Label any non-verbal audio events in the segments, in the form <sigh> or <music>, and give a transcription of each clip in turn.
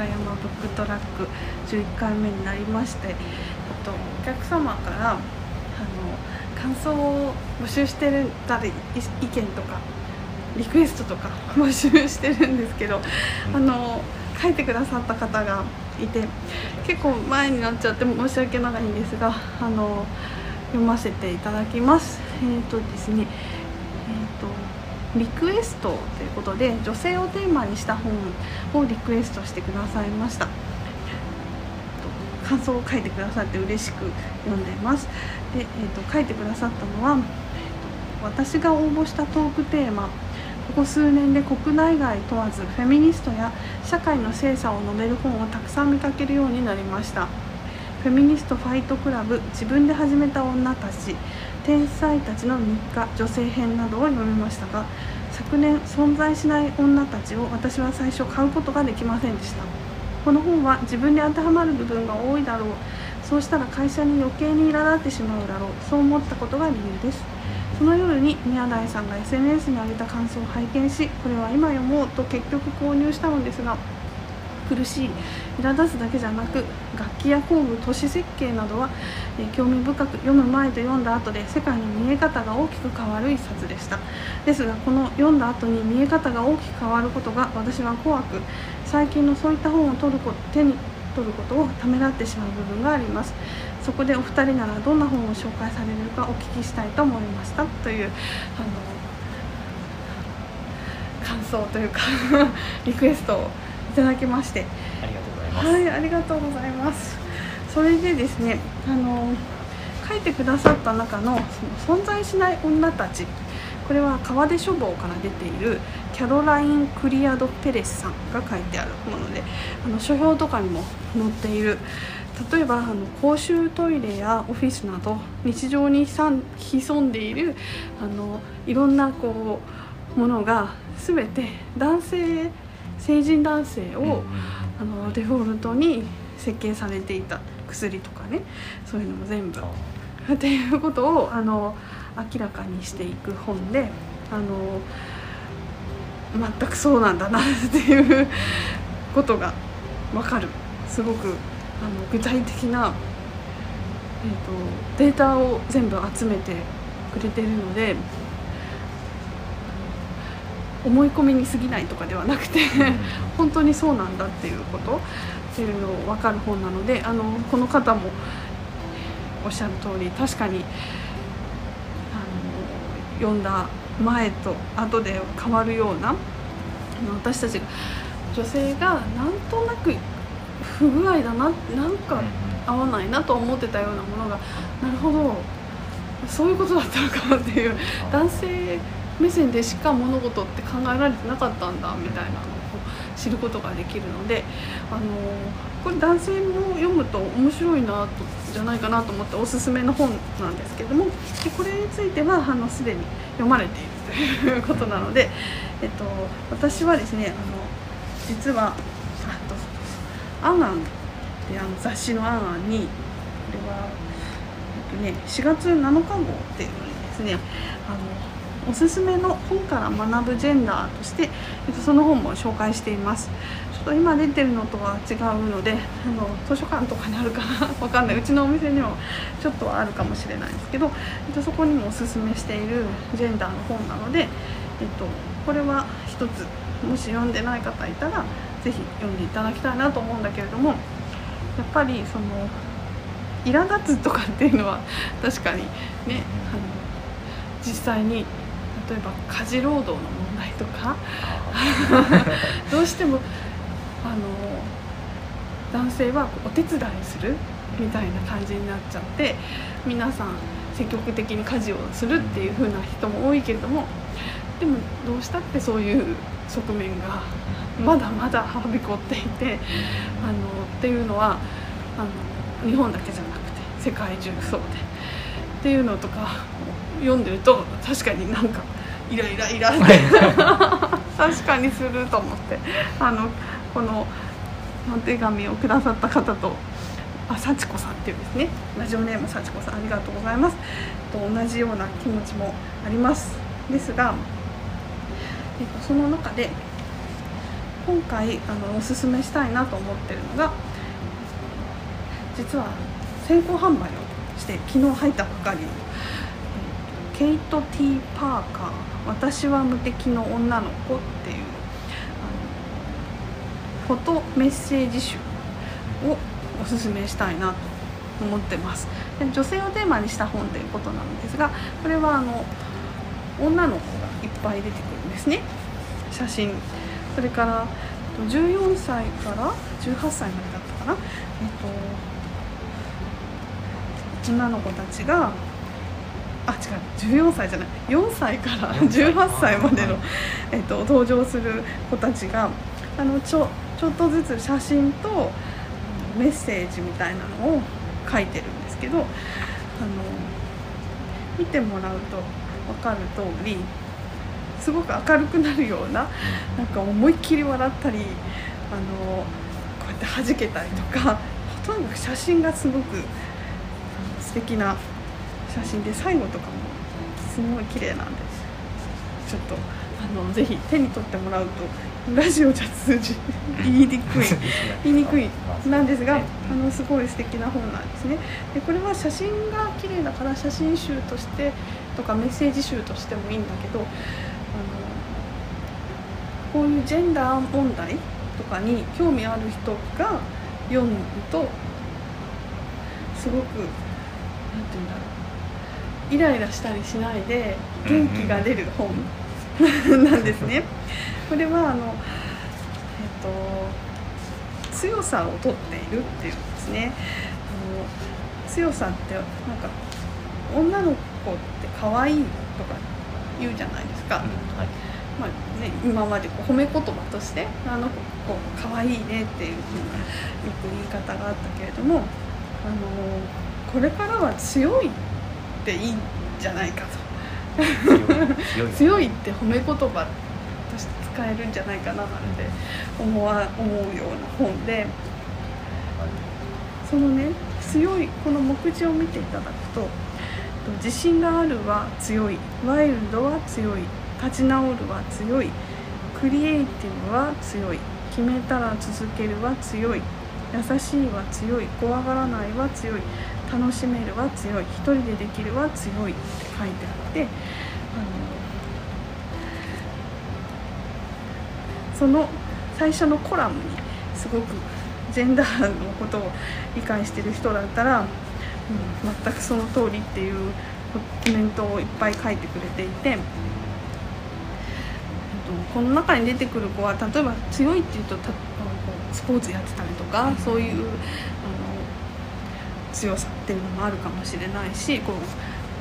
高山ブックトラック11回目になりまして、と、お客様からあの感想を募集してるたり意見とかリクエストとか <laughs> 募集してるんですけどあの書いてくださった方がいて結構前になっちゃって申し訳ないんですがあの読ませていただきます。えーとですねリクエストということで女性をテーマにした本をリクエストしてくださいました。感想を書いてくださって嬉しく読んでます。で、えーと、書いてくださったのは、えーと私が応募したトークテーマ。ここ数年で国内外問わずフェミニストや社会の性差を述べる本をたくさん見かけるようになりました。フェミニストファイトクラブ自分で始めた女たち。天才たちの日課女性編などを読みましたが昨年存在しない女たちを私は最初買うことができませんでした。この本は自分に当てはまる部分が多いだろう。そうしたら会社に余計に苛立ってしまうだろう。そう思ったことが理由です。その夜に宮台さんが SNS に上げた感想を拝見しこれは今読もうと結局購入したのですが苦しい苛立つだけじゃなく楽器や工具都市設計などは、え興味深く読む前と読んだ後で世界の見え方が大きく変わる一冊でした。ですがこの読んだ後に見え方が大きく変わることが私は怖く最近のそういった本を取るこ手に取ることをためらってしまう部分があります。そこでお二人ならどんな本を紹介されるかお聞きしたいと思いました。というあの感想というか <laughs> リクエストをただきまして。ありがとうございます。はいありがとうございます。それでですねあの書いてくださった中のその存在しない女たち。これは川出書房から出ているキャロライン・クリアド・ペレスさんが書いてあるものであの書評とかにも載っている。例えばあの公衆トイレやオフィスなど日常に潜んでいるあのいろんなこうものが全て男性成人男性をあのデフォルトに設計されていた薬とかねそういうのも全部。っていうことをあの明らかにしていく本であの全くそうなんだなっていうことが分かる。すごくあの具体的な、えーと、データを全部集めてくれてるので思い込みに過ぎないとかではなくて <laughs> 本当にそうなんだっていうことっていうのを分かる本なのであのこの方もおっしゃる通り確かにあの読んだ前と後で変わるような私たちが女性がなんとなく不具合だななんか合わないなと思ってたようなものがなるほどそういうことだったのかっていう男性目線でしか物事って考えられてなかったんだみたいなのを知ることができるのであのこれ男性も読むと面白いなとじゃないかなと思っておすすめの本なんですけどもでこれについてはあのすでに読まれているということなので、えっと、私はですねあの実はアンアンってあの雑誌のアンアンにこれは、えっとね、4月7日号っていうのにですねあのおすすめの本から学ぶジェンダーとして、えっと、その本も紹介しています。ちょっと今出てるのとは違うのであの図書館とかにあるかなわかんない。うちのお店にもちょっとはあるかもしれないですけど、えっと、そこにもおすすめしているジェンダーの本なので、えっと、これは一つもし読んでない方いたらぜひ読んでいただきたいなと思うんだけれどもやっぱりその苛立つとかっていうのは確かにねあの実際に例えば家事労働の問題とかどうしてもあの男性はお手伝いするみたいな感じになっちゃって皆さん積極的に家事をするっていう風な人も多いけれどもでもどうしたってそういう側面がまだまだはびこっていてあのっていうのはあの日本だけじゃなくて世界中そうでっていうのとか読んでると確かになんかイライライラ。っ <laughs> て確かにすると思って。あのこのお手紙をくださった方とあ幸子さんっていうですね。ラジオネーム幸子さんありがとうございます。と同じような気持ちもあります。ですが、えっと、その中で今回あのおすすめしたいなと思ってるのが実は先行販売をして昨日入ったばかり。のケイト・ティー・パーカー「私は無敵の女の子」っていうフォトメッセージ集をおすすめしたいなと思ってます。で女性をテーマにした本ということなんですがこれはあの女の子がいっぱい出てくるんですね。写真。それから14歳から18歳までだったかな、えっと、女の子たちがあ違う14歳じゃない4歳から18歳までの、えっと、登場する子たちがあのちょちょっとずつ写真とメッセージみたいなのを書いてるんですけどあの見てもらうと分かる通りすごく明るくなるようななんか思いっきり笑ったりあのこうやって弾けたりとかとにかく写真がすごく素敵な写真で最後とかもすごい綺麗なんでちょっとあのぜひ手に取ってもらうとラジオじゃ通じ言いにくい言いにくい。なんですがあのすごい素敵な本なんですね。でこれは写真が綺麗だから写真集としてとかメッセージ集としてもいいんだけどあのこういうジェンダー問題とかに興味ある人が読むとすごく何て言うんだろう。イライラしたりしないで元気が出る本なんですね。これはあの、えっと、強さをとっているっていうんですね。あの強さってなんか女の子って可愛いとか言うじゃないですか。うんはいまあね、今までこう褒め言葉として「あの子可愛いね」っていうふうなよく言い方があったけれどもあのこれからは強いっていいんじゃないかと。強いって褒め言葉として使えるんじゃないかななんて思わ思うような本で。そのね強いこの目次を見ていただくと「自信があるは強い」「ワイルドは強い」「立ち直るは強い」「クリエイティブは強い」「決めたら続けるは強い」「優しいは強い」「怖がらないは強い」「楽しめるは強い」「一人でできるは強い」って書いてあってあのその最初のコラムにすごくジェンダーのことを理解してる人だったら、うん、全くその通りっていうコメントをいっぱい書いてくれていて。この中に出てくる子は例えば強いっていうとスポーツやってたりとかそういう強さっていうのもあるかもしれないしこ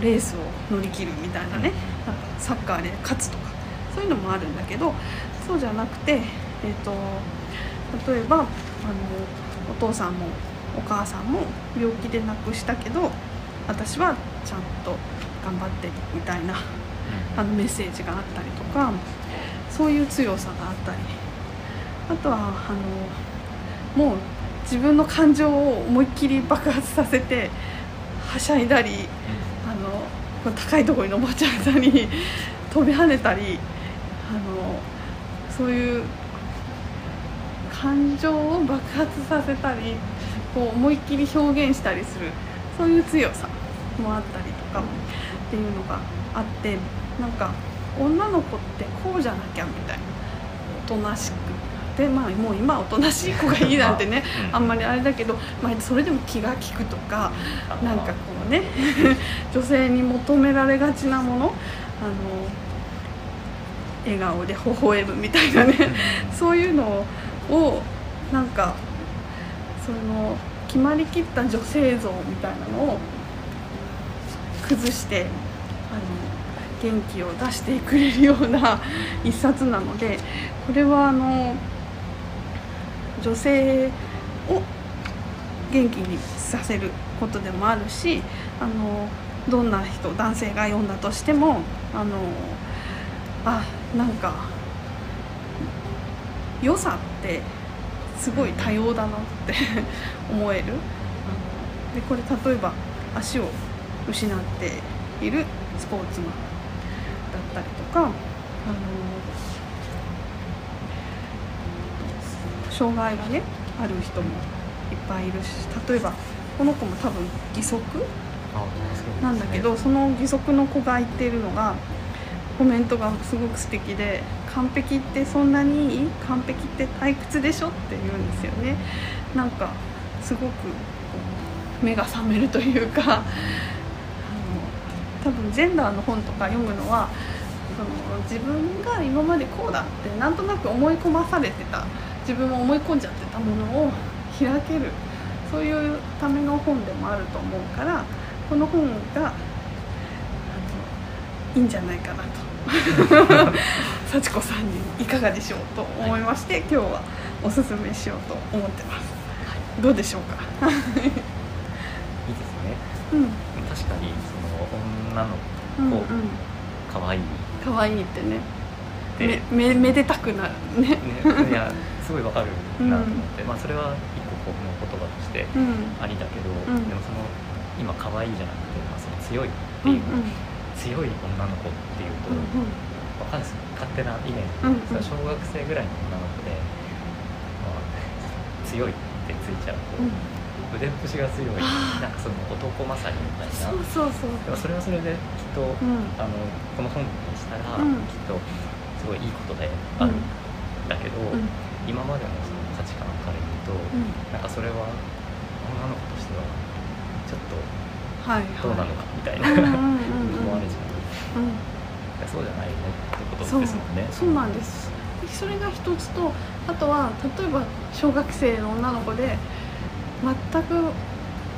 うレースを乗り切るみたいなねなん。かサッカーで勝つとかそういうのもあるんだけどそうじゃなくて、えーと、例えばあのお父さんもお母さんも病気で亡くしたけど私はちゃんと頑張ってみたいなあのメッセージがあったりとかそういう強さがあったり。あとはあのもう自分の感情を思いっきり爆発させてはしゃいだりの高いところに登っちゃったり飛び跳ねたりあのそういう感情を爆発させたりこう思いっきり表現したりするそういう強さもあったりとかっていうのがあってなんか女の子ってこうじゃなきゃみたいなおとなしくでまあもう今おとなしい子がいいなんてね <laughs> あん。まりあれだけど、まあ、それでも気が利くとかなんかこうね <laughs> 女性に求められがちなものあの笑顔で微笑むみたいなね <laughs> そういうのをなんかその決まりきった女性像みたいなのを崩してあの元気を出してくれるような一冊なのでこれはあの女性を元気にさせることでもあるしあのどんな人男性が読んだとしてもあのあなんか良さってすごい多様だなって <laughs> 思える。でこれ例えば足を失っているスポーツマンだったりとかあの障害がねある人もいっぱいいるし例えばこの子も多分義足なんだけどその義足の子が言ってるのがコメントがすごく素敵で「完璧ってそんなにいい？完璧って退屈でしょ?」って言うんですよね。なんかすごく目が覚めるというか <laughs> あの多分ジェンダーの本とか読むのはその自分が今までこうだってなんとなく思い込まされてた自分も思い込んじゃってたものを開ける。そういうための本でもあると思うからこの本がいいんじゃないかなと。<laughs> 幸子さんにいかがでしょうと思いまして、はい、今日はおすすめしようと思ってます、はい、どうでしょうか？<laughs> いいですね、うん、確かにその女の子、うんうん、かわい。いかわいいってね。めめめでたくなる。ね。ねいやすごいわかるなと思って、うん、まあそれは一個この言葉としてありだけど、うん、でもその今可愛いじゃなくて、まあ、その強いっていう、うんうん、強い女の子っていうと、うんうん、わかんないです勝手なイメージ、うんうん、小学生ぐらいの女の子で、まあ、強いってついちゃうと、腕っぷしが強いなんかその男勝りみたいな。そうそうそう。でもそれはそれできっと、あのこの本にしたら、きっとすごいいいことであるんだけど、今までのその価値観から言うと、うん、なんかそれは女の子としてはちょっとどうなのかみたいな思われちゃう、うん、そうじゃないよねってことですもんね。そう。なんです。それが一つとあとは例えば小学生の女の子で全く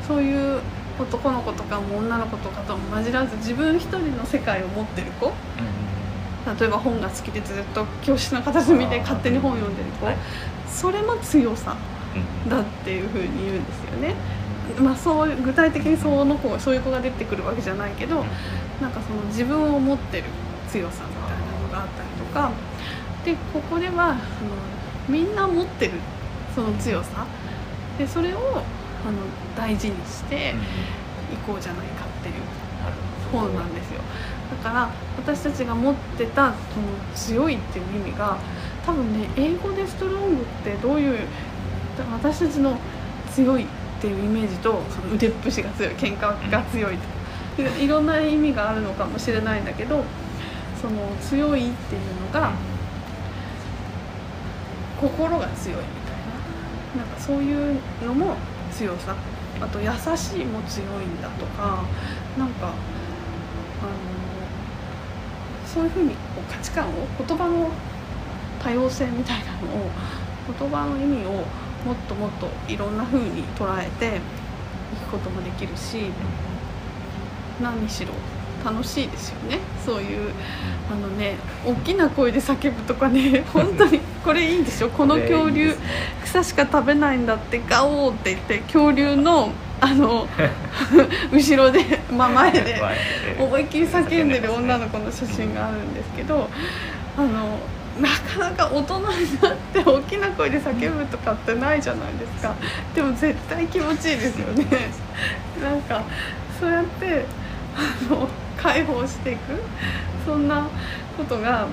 そういう男の子とかも女の子とかとも混じらず自分一人の世界を持ってる子、うん例えば本が好きでずっと教室の片隅で勝手に本を読んでる子、はい、それも強さだっていうふうに言うんですよね。まあ、そう具体的にその子そういう子が出てくるわけじゃないけどなんかその自分を持ってる強さみたいなのがあったりとかでここではそのみんな持ってるその強さ。でそれをあの大事にしていこうじゃないかっていう本なんですよ。だから私たちが持ってたその強いっていう意味が多分ね英語でストロングってどういう私たちの強いっていうイメージとその腕っぷしが強い喧嘩が強いとかいろんな意味があるのかもしれないんだけどその強いっていうのが心が強いみたいななんかそういうのも強さ。あと優しいも強いんだとかなんかあのそういうふうにこう価値観を言葉の多様性みたいなのを言葉の意味をもっともっといろんなふうに捉えていくこともできるし何にしろ楽しいですよね。そういうあのね大きな声で叫ぶとかね <laughs> 本当にこれいいんでしょ？この恐竜草しか食べないんだってガオーって言って恐竜のあの <laughs> 後ろで、まあ、前で思いっきり叫んでる女の子の写真があるんですけどあのなかなか大人になって大きな声で叫ぶとかってないじゃないですか。でも絶対気持ちいいですよね。<laughs> なんかそうやってあの解放していく。そんなことがあの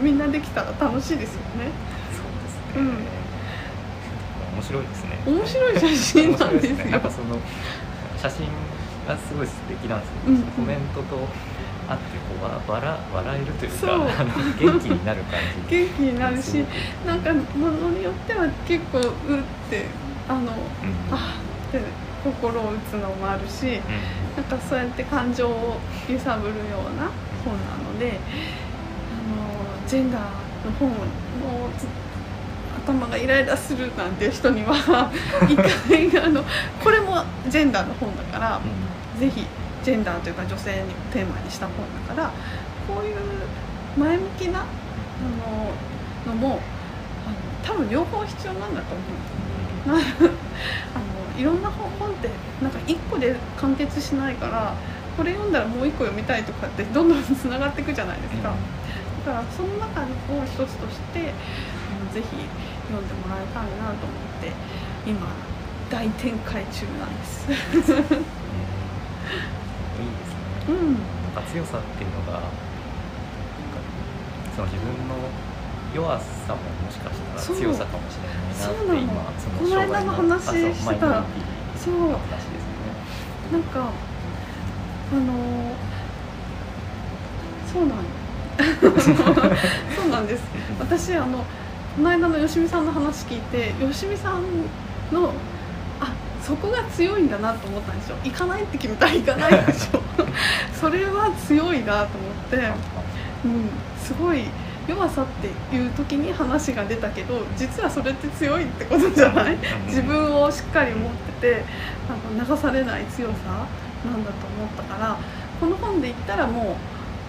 みんなできたら楽しいですよね。そうですね、うん面白いですね。面白い写真なんですよ。ね、なんかその写真がすごい素敵なんですけど、うん、コメントとあってこう笑笑えるというか元気になる感じ。元気になるしなんかものによっては結構うってあの、うん、あって心を打つのもあるし、うん、なんかそうやって感情を揺さぶるような本なのであのジェンダーの本も頭がイライラするなんて人には <laughs> 一回あのこれもジェンダーの本だから、うん、ぜひジェンダーというか女性にテーマにした本だからこういう前向きなあののもあの多分両方必要なんだと思う。<laughs> あのいろんな本ってなんか1個で完結しないからこれ読んだらもう1個読みたいとかってどんどんつながっていくじゃないですか、だからその中を一つとしてぜひ読んでもらいたいなと思って今大展開中なんです。いいですね、うん、なんか強さっていうのがその自分の弱さももしかしたら強さかもしれないなって今その。この間の話してたそう。話ですね。なんかあのそうなん。<laughs> そうなんです。<laughs> 私あのこの間のよしみさんの話聞いてよしみさんのあそこが強いんだなと思ったんですよ。行かないって決めたら行かないでしょ。<laughs> それは強いなと思って、うん、すごい弱さっていう時に話が出たけど実はそれって強いってことじゃない？自分をしっかり持っててあの流されない強さなんだと思ったからこの本で言ったらもう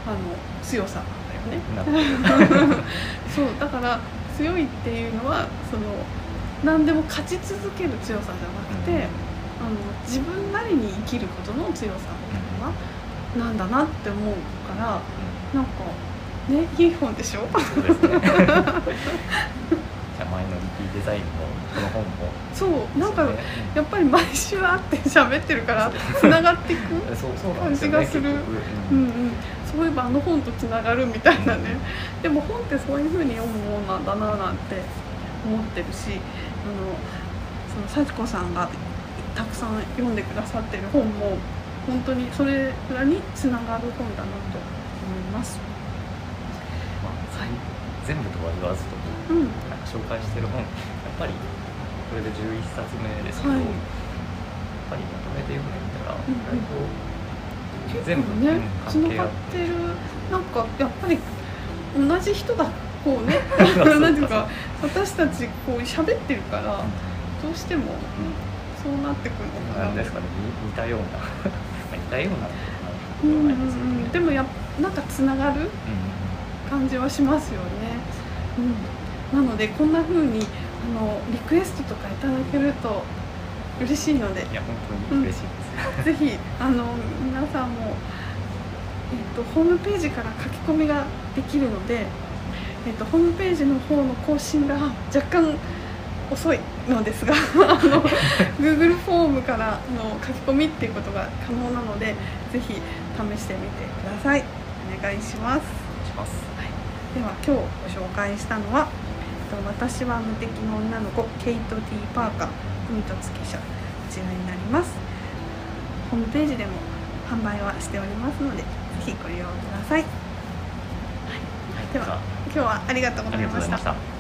あの強さなんだよね。<laughs> そうだから強いっていうのはその何でも勝ち続ける強さじゃなくて、うん、あの自分なりに生きることの強さみたいな、なんだなって思うから、うん、なんかねいい本でしょ？そうですね。<laughs> じゃマイノリデザインのこの本も。そうなんか、ね、やっぱり毎週会って喋ってるからつながっていく <laughs> 感じがする、うんうんそういえばあの本とつながるみたいなね、でも本ってそういうふうに読むもんなんだななんて思ってるしあのその幸子さんがたくさん読んでくださってる本も本当にそれらにつながる本だなと思います。まあ、はい、全部とは言わずとも、うん、紹介してる本やっぱりこれで11冊目ですけど、はい、やっぱりまとめて読んでみたら意外と。全部ねつながってる。なんかやっぱり同じ人がこうね。<laughs> なんていうか私たちこう喋ってるからどうしてもそうなってくるのかな。なんですかね似たような。<laughs> 似たような。うんうんうん、でもやなんかつながる感じはしますよね。うん、なのでこんな風にあのリクエストとかいただけると嬉しいので。いや本当に嬉しいです、<laughs> ぜひあの皆さんも、えーと、ホームページから書き込みができるので、えーと、ホームページの方の更新が若干遅いのですがあの <laughs> Google フォームからの書き込みっていうことが可能なのでぜひ試してみてください。お願いします。はい、では今日ご紹介したのは「私は無敵の女の子ケイト・ティー・パーカー海と月社」こちらになりますホームページでも販売はしておりますのでぜひご利用ください、はい、では今日はありがとうございました